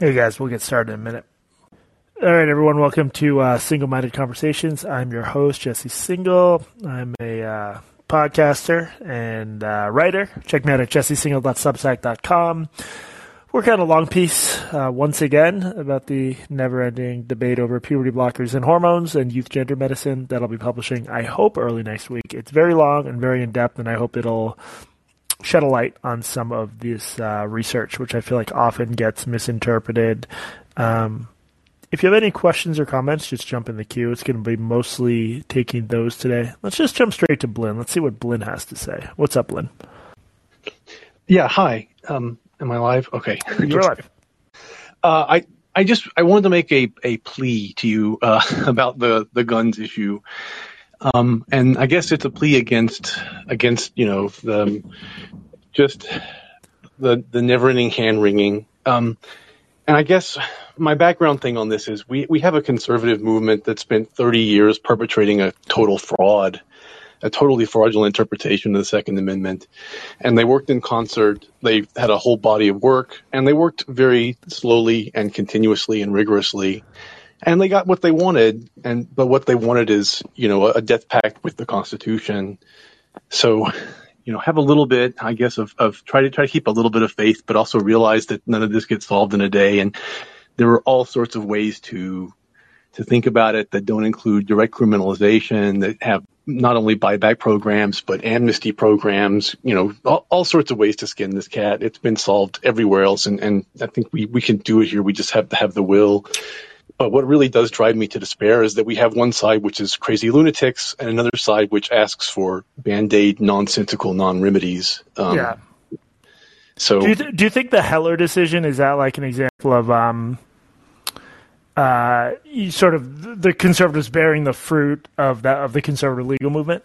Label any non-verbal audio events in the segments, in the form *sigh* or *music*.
Hey guys, we'll get started in a minute. All right, everyone, welcome to uh, Single Minded Conversations. I'm your host, Jesse Singal. I'm a uh, podcaster and uh, writer. Check me out at jessesingal.substack.com. We're kind of long piece uh, once again about the never ending debate over puberty blockers and hormones and youth gender medicine that I'll be publishing, I hope, early next week. It's very long and very in depth, and I hope it'll shed a light on some of this uh, research, which I feel like often gets misinterpreted. Um, if you have any questions or comments, just jump in the queue. It's going to be mostly taking those today. Let's just jump straight to Blinn. Let's see what Blinn has to say. What's up, Blinn? Yeah, hi. Um, am I live? Okay. *laughs* You're live. Uh, I I just I wanted to make a, a plea to you uh, *laughs* about the the guns issue. Um, and I guess it's a plea against against you know the just the the never ending hand wringing. Um, and I guess my background thing on this is we we have a conservative movement that spent 30 years perpetrating a total fraud, a totally fraudulent interpretation of the Second Amendment, and they worked in concert. They had a whole body of work, and they worked very slowly and continuously and rigorously and they got what they wanted and but what they wanted is you know a death pact with the constitution. So you know have a little bit i guess of, of try to try to keep a little bit of faith but also realize that none of this gets solved in a day. And there are all sorts of ways to to think about it that don't include direct criminalization that have not only buyback programs but amnesty programs you know all, all sorts of ways to skin this cat. It's been solved everywhere else and, and i think we, we can do it here. We just have to have the will but what really does drive me to despair is that we have one side which is crazy lunatics and another side which asks for band aid, nonsensical non remedies. Um, yeah. So, do you, th- do you think the Heller decision is that like an example of um, uh, sort of the conservatives bearing the fruit of that of the conservative legal movement?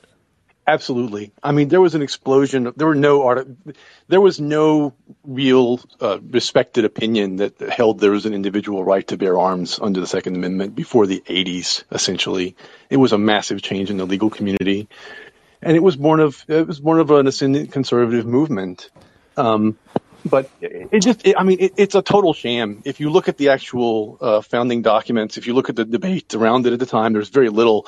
Absolutely. I mean, there was an explosion. There were no art. There was no real uh, respected opinion that held there was an individual right to bear arms under the Second Amendment before the 80s. Essentially, it was a massive change in the legal community, and it was born of it was born of an ascendant conservative movement. Um, but it just, it, I mean, it, it's a total sham. If you look at the actual uh, founding documents, if you look at the debate around it at the time, there's very little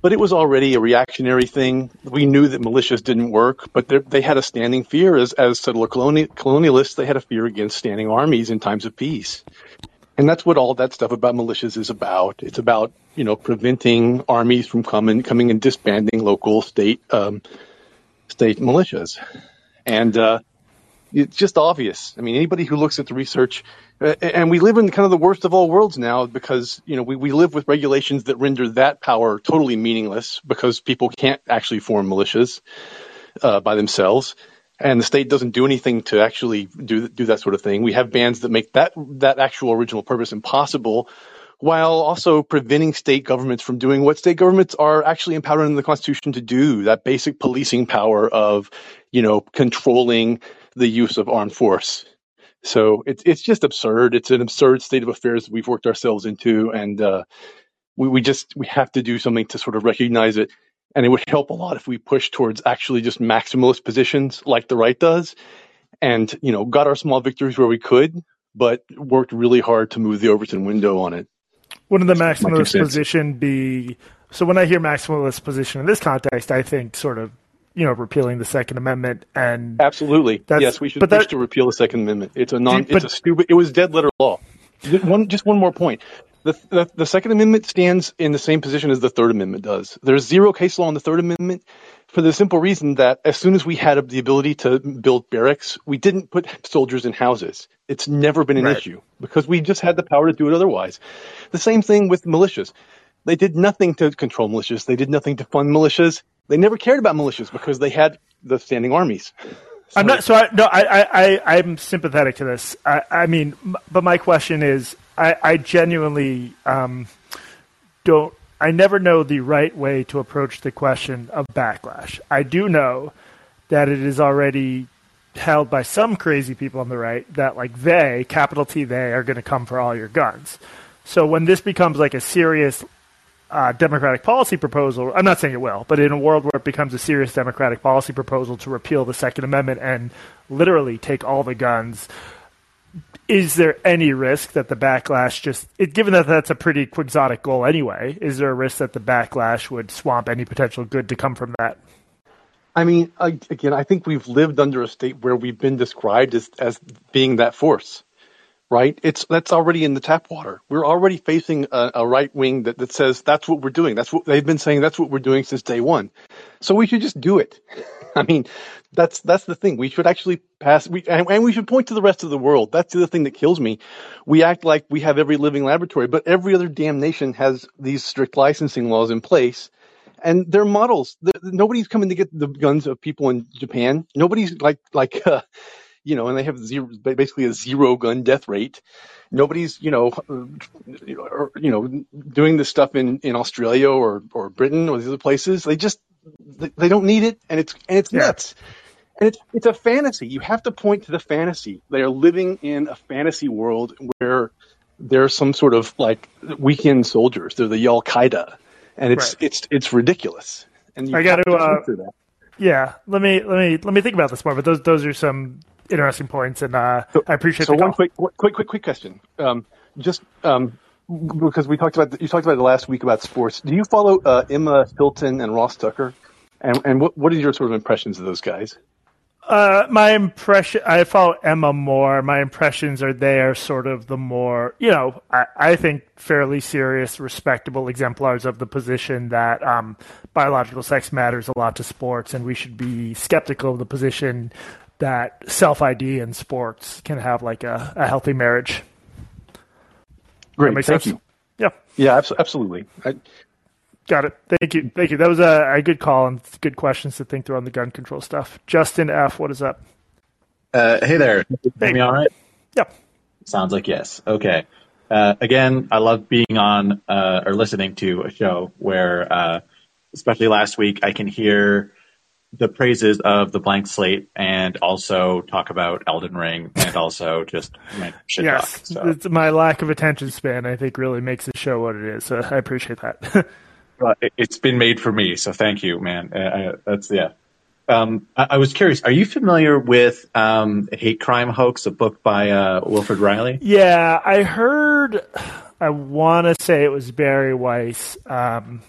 but it was already a reactionary thing. We knew that militias didn't work, but they had a standing fear as, as settler colonial, colonialists. They had a fear against standing armies in times of peace. And that's what all that stuff about militias is about. It's about, you know, preventing armies from coming, coming and disbanding local state, um, state militias. And, uh, it's just obvious. I mean, anybody who looks at the research, uh, and we live in kind of the worst of all worlds now because, you know, we, we live with regulations that render that power totally meaningless because people can't actually form militias uh, by themselves. And the state doesn't do anything to actually do do that sort of thing. We have bans that make that that actual original purpose impossible, while also preventing state governments from doing what state governments are actually empowered in the Constitution to do. That basic policing power of, you know, controlling the use of armed force. So it's it's just absurd. It's an absurd state of affairs that we've worked ourselves into, and uh, we we just we have to do something to sort of recognize it. And it would help a lot if we push towards actually just maximalist positions like the right does, and you know got our small victories where we could, but worked really hard to move the Overton window on it. Wouldn't the maximalist position be? So when I hear maximalist position in this context, I think sort of you know repealing the Second Amendment and absolutely yes we should push that, to repeal the Second Amendment. It's a non it's a stupid it was dead letter law. One just one more point. The, the, the Second Amendment stands in the same position as the Third Amendment does. There's zero case law on the Third Amendment for the simple reason that as soon as we had the ability to build barracks, we didn't put soldiers in houses. It's never been an right. issue because we just had the power to do it otherwise. The same thing with militias. They did nothing to control militias. They did nothing to fund militias. They never cared about militias because they had the standing armies. So, I'm not so. I, no, I, I, I, am sympathetic to this. I, I mean, but my question is, I, I genuinely um, don't. I never know the right way to approach the question of backlash. I do know that it is already held by some crazy people on the right that like they, capital T, they are going to come for all your guns. So when this becomes like a serious uh, Democratic policy proposal. I'm not saying it will, but in a world where it becomes a serious Democratic policy proposal to repeal the Second Amendment and literally take all the guns, is there any risk that the backlash just, it, given that that's a pretty quixotic goal anyway, is there a risk that the backlash would swamp any potential good to come from that? I mean, again, I think we've lived under a state where we've been described as, as being that force, right? It's that's already in the tap water. We're already facing a, a right wing that, that says that's what we're doing. That's what they've been saying. That's what we're doing since day one. So we should just do it. *laughs* I mean, that's that's the thing. We should actually pass. We and, and, we should point to the rest of the world. That's the thing that kills me. We act like we have every living laboratory, but every other damn nation has these strict licensing laws in place, and they're models. nobody's coming to get the guns of people in Japan. Nobody's like like. *laughs* Uh, you know, and they have zero, basically a zero gun death rate. Nobody's, you know, or, you know, doing this stuff in, in Australia or, or Britain or these other places. They just, they don't need it, and it's and it's yeah. nuts. And it's it's a fantasy. You have to point to the fantasy. They are living in a fantasy world where they're some sort of like weekend soldiers. They're the Al Qaeda, and it's right. it's it's ridiculous. And I got to, uh, yeah. Let me let me let me think about this more. But those those are some interesting points, and uh, so, I appreciate. So one quick quick quick quick question. Um, just um, because we talked about you talked about it last week about sports. Do you follow uh, Emma Hilton and Ross Tucker? And and what what are your sort of impressions of those guys? Uh, my impression, I follow Emma more. My impressions are they are sort of the more, you know, I, I think fairly serious, respectable exemplars of the position that um, biological sex matters a lot to sports, and we should be skeptical of the position that self ID in sports can have like a, a healthy marriage. Great, thank sense? you. Yeah, yeah, absolutely. I, Got it. Thank you. Thank you. That was a, a, good call and good questions to think through on the gun control stuff. Justin F., what is up? Uh, hey there. Hey. me all right? Yep. Sounds like yes. Okay. Uh, again, I love being on uh, or listening to a show where, uh, especially last week, I can hear the praises of the blank slate and also talk about Elden Ring and also just shit yes, talk. So. my lack of attention span, I think, really makes the show what it is. So I appreciate that. *laughs* It's been made for me, so thank you, man. Uh, I, that's yeah. Um, I, I, was curious. Are you familiar with um, "Hate Crime Hoax," a book by uh, Wilfred Reilly? Yeah, I heard. I want to say it was Bari Weiss. Um,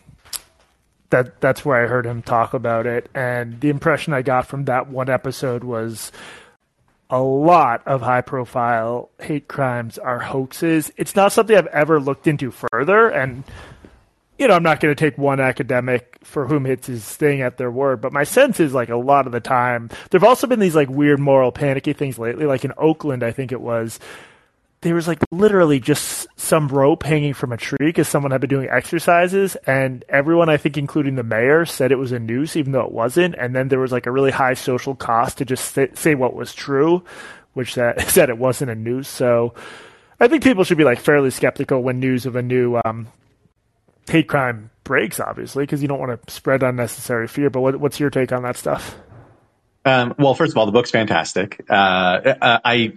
that that's where I heard him talk about it, and the impression I got from that one episode was a lot of high profile hate crimes are hoaxes. It's not something I've ever looked into further, and you know, I'm not going to take one academic for whom hits his thing at their word, but my sense is like a lot of the time, there've also been these like weird moral panicky things lately. Like in Oakland, I think it was, there was like literally just some rope hanging from a tree because someone had been doing exercises, and everyone, I think, including the mayor, said it was a noose, even though it wasn't. And then there was like a really high social cost to just say, say what was true, which that, *laughs* said it wasn't a noose. So I think people should be like fairly skeptical when news of a new um, hate crime breaks, obviously, because you don't want to spread unnecessary fear. But what, what's your take on that stuff? Um, well, first of all, the book's fantastic. Uh, uh I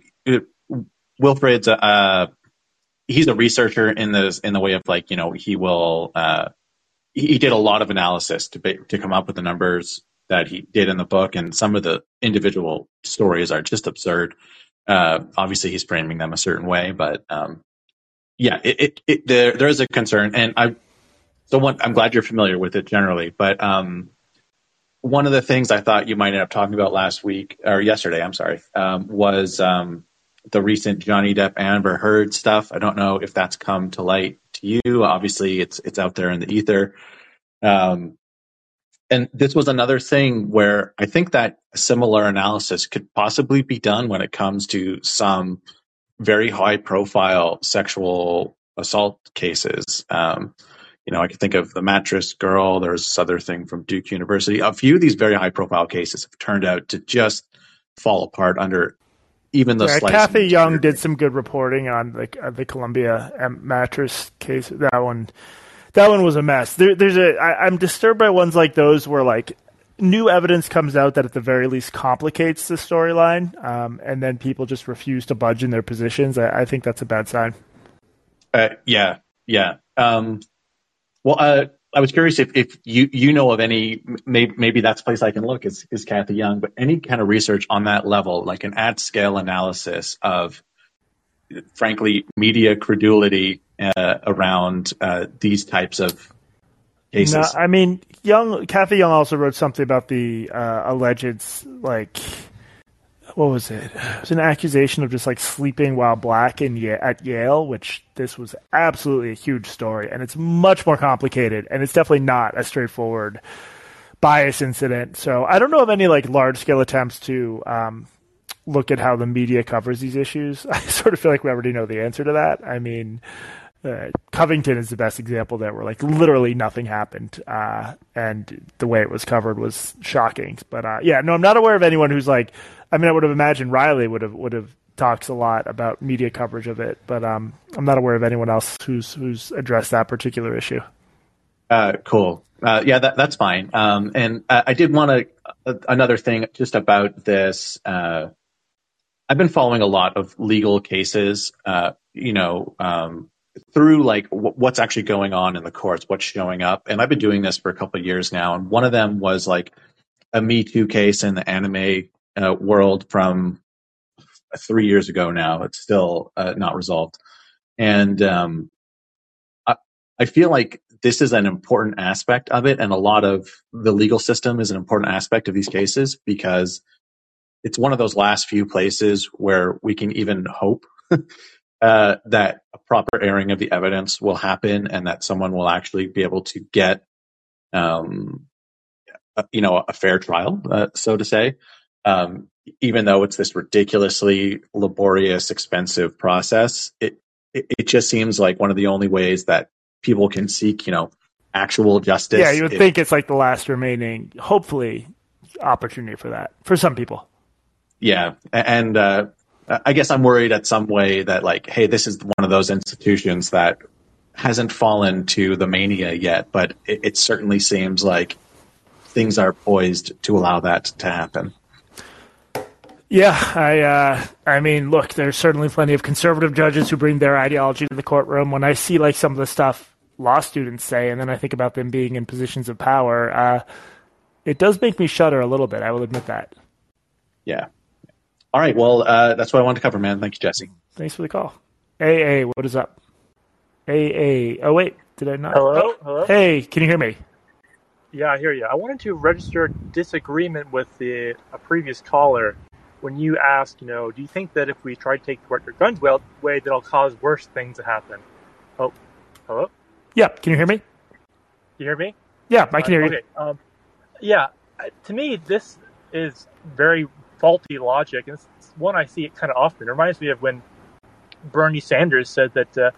Wilfred's uh, he's a researcher in the in the way of like you know he will uh, he did a lot of analysis to be, to come up with the numbers that he did in the book, and some of the individual stories are just absurd. Uh, obviously, he's framing them a certain way, but um, yeah, it, it, it, there there is a concern, and I so one, I'm glad you're familiar with it generally, but um, one of the things I thought you might end up talking about last week or yesterday, I'm sorry, um, was um, the recent Johnny Depp Amber Heard stuff. I don't know if that's come to light to you. Obviously, it's it's out there in the ether. Um, and this was another thing where I think that similar analysis could possibly be done when it comes to some very high profile sexual assault cases. Um, you know, I can think of the mattress girl. There's this other thing from Duke University. A few of these very high profile cases have turned out to just fall apart under even the yeah, Cathy Young did some good reporting on the uh, the Columbia um, mattress case. That one, that one was a mess. There, there's a. I, I'm disturbed by ones like those where like new evidence comes out that at the very least complicates the storyline, um, and then people just refuse to budge in their positions. I, I think that's a bad sign. Uh, yeah, yeah. Um, well, uh, I was curious if, if you you know of any maybe maybe that's a place I can look is is Cathy Young, but any kind of research on that level, like an at scale analysis of frankly, media credulity uh, around uh, these types of cases. No, I mean, Young Cathy Young also wrote something about the uh, alleged like what was it? It was an accusation of just like sleeping while black in at Yale, which this was absolutely a huge story, and it's much more complicated, and it's definitely not a straightforward bias incident. So I don't know of any like large scale attempts to um, look at how the media covers these issues. *laughs* I sort of feel like we already know the answer to that. I mean, uh, Covington is the best example there, where like literally nothing happened, uh, and the way it was covered was shocking. But uh, yeah, no, I'm not aware of anyone who's like. I mean, I would have imagined Reilly would have would have talks a lot about media coverage of it, but um, I'm not aware of anyone else who's who's addressed that particular issue. Uh, cool. Uh, yeah, that, that's fine. Um, and I did want to another thing just about this. I've been following a lot of legal cases. you know, um, through like w- what's actually going on in the courts, what's showing up. And I've been doing this for a couple of years now. And one of them was like a Me Too case in the anime uh, world from three years ago now. It's still uh, not resolved. And um, I, I feel like this is an important aspect of it. And a lot of the legal system is an important aspect of these cases because it's one of those last few places where we can even hope *laughs* uh, that a proper airing of the evidence will happen and that someone will actually be able to get, um, a, you know, a fair trial, uh, so to say. Um, even though it's this ridiculously laborious, expensive process, it, it, it just seems like one of the only ways that people can seek, you know, actual justice. Yeah, you would if, think it's like the last remaining, hopefully, opportunity for that for some people. Yeah, and uh, I guess I'm worried at some way that like, hey, this is one of those institutions that hasn't fallen to the mania yet, but it, it certainly seems like things are poised to allow that to happen. Yeah, I uh, I mean, look, there's certainly plenty of conservative judges who bring their ideology to the courtroom. When I see like some of the stuff law students say, and then I think about them being in positions of power, uh, it does make me shudder a little bit. I will admit that. Yeah, all right. Well, uh, that's what I wanted to cover, man. Thank you, Jesse. Thanks for the call. AA, what is up? AA. Oh, wait. Did I not? Hello? Oh, hello? Hey, can you hear me? Yeah, I hear you. I wanted to register disagreement with the a previous caller when you asked, you know, do you think that if we try to take your guns away, that'll cause worse things to happen? Oh, hello? Yeah, can you hear me? You hear me? Yeah, I can hear you. Okay. Um, yeah, to me, this is very faulty logic, and it's one I see it kind of often. It reminds me of when Bernie Sanders said that uh,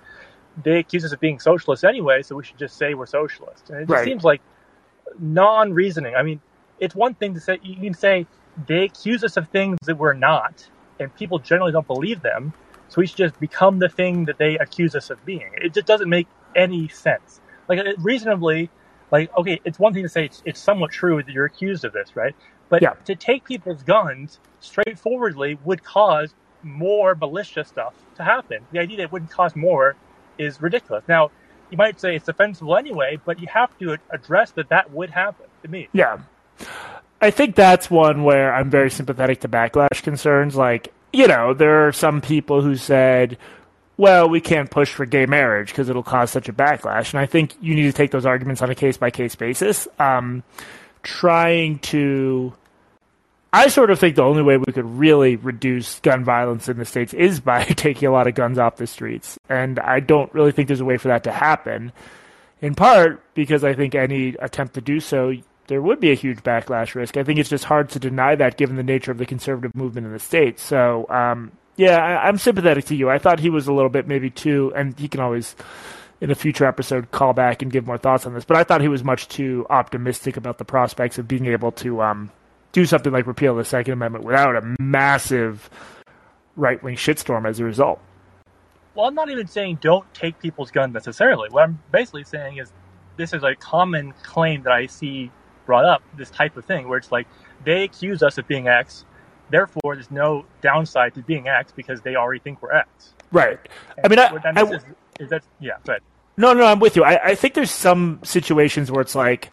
they accuse us of being socialists anyway, so we should just say we're socialists. And it just right. seems like non-reasoning. I mean, it's one thing to say you can say they accuse us of things that we're not, and people generally don't believe them. So we should just become the thing that they accuse us of being. It just doesn't make any sense. Like reasonably, like okay, it's one thing to say it's, it's somewhat true that you're accused of this, right? But yeah. to take people's guns straightforwardly would cause more militia stuff to happen. The idea that it wouldn't cause more is ridiculous. Now, you might say it's defensible anyway, but you have to address that that would happen to me. Yeah. I think that's one where I'm very sympathetic to backlash concerns. Like, you know, there are some people who said, well, we can't push for gay marriage because it'll cause such a backlash. And I think you need to take those arguments on a case by case basis. Um, trying to. I sort of think the only way we could really reduce gun violence in the states is by *laughs* taking a lot of guns off the streets, and I don't really think there's a way for that to happen. In part because I think any attempt to do so, there would be a huge backlash risk. I think it's just hard to deny that given the nature of the conservative movement in the states. So, um, yeah, I, I'm sympathetic to you. I thought he was a little bit maybe too, and he can always in a future episode call back and give more thoughts on this. But I thought he was much too optimistic about the prospects of being able to um, do something like repeal the Second Amendment without a massive right wing shitstorm as a result. Well, I'm not even saying don't take people's guns necessarily. What I'm basically saying is this is a common claim that I see brought up, this type of thing, where it's like they accuse us of being X, therefore there's no downside to being X because they already think we're X. Right. And I mean, I, I, is, is that yeah? Right. No, no, I'm with you. I, I think there's some situations where it's like,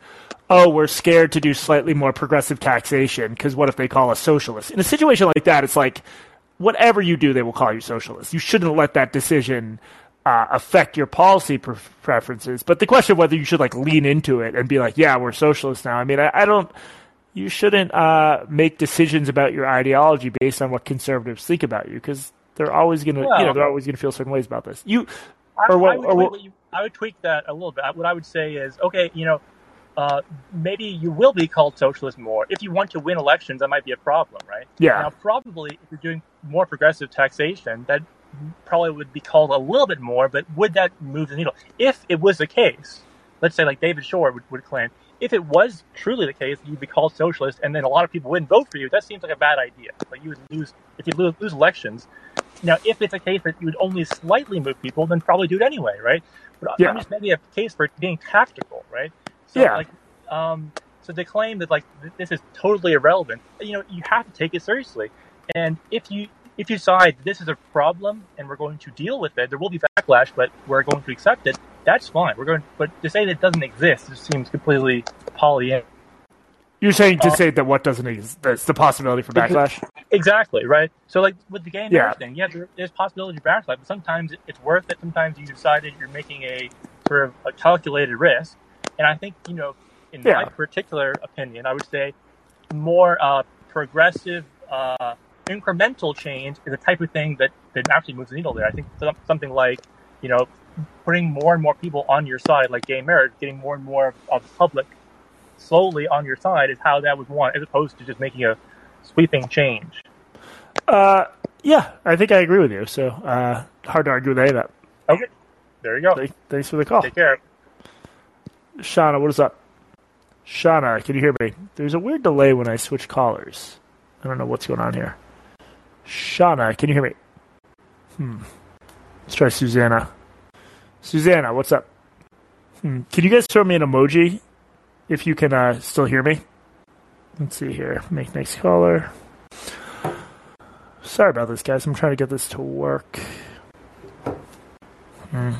oh, we're scared to do slightly more progressive taxation because what if they call us socialists? In a situation like that, it's like whatever you do, they will call you socialist. You shouldn't let that decision uh, affect your policy pre- preferences. But the question of whether you should like lean into it and be like, yeah, we're socialists now. I mean, I, I don't. You shouldn't uh, make decisions about your ideology based on what conservatives think about you because they're always gonna, Well- you know, they're always gonna feel certain ways about this. You, I, Or what- I, would or tweak what- what you- I would tweak that a little bit. What I would say is, okay, you know, uh, maybe you will be called socialist more. If you want to win elections, that might be a problem, right? Yeah. Now, probably if you're doing more progressive taxation, that probably would be called a little bit more, but would that move the needle? If it was the case, let's say like David Shor would, would claim, if it was truly the case, you'd be called socialist, and then a lot of people wouldn't vote for you. That seems like a bad idea. Like you would lose if you lose, lose elections. Now, if it's a case that you would only slightly move people, then probably do it anyway, right? But Yeah. I'm just maybe a case for it being tactical, right? So, Yeah. Like, um, so to claim that like th- this is totally irrelevant, you know, you have to take it seriously. And if you if you decide this is a problem and we're going to deal with it, there will be backlash, but we're going to accept it. That's fine. We're going, but to say that it doesn't exist just seems completely Pollyanna. You're saying to Uh, say that what doesn't exist, that's the possibility for backlash. Exactly, right? So, like with the marriage Yeah. thing, yeah, there, there's possibility of backlash, but sometimes it's worth it. Sometimes you decide that you're making a sort of a calculated risk. And I think, you know, in Yeah. my particular opinion, I would say more uh, progressive, uh, incremental change is the type of thing that, that actually moves the needle there. I think something like, you know, putting more and more people on your side, like gay marriage, getting more and more of the public slowly on your side is how that would want, as opposed to just making a sweeping change. Uh, yeah, I think I agree with you. So uh, hard to argue with any of that. Okay, there you go. Thank- Thanks for the call. Take care. Shauna, what is up? Shauna, can you hear me? There's a weird delay when I switch callers. I don't know what's going on here. Shauna, can you hear me? Hmm. Let's try Susanna. Susanna, what's up? Hmm. Can you guys throw me an emoji if you can uh, still hear me? Let's see here. Make next caller. Sorry about this, guys. I'm trying to get this to work. Hmm.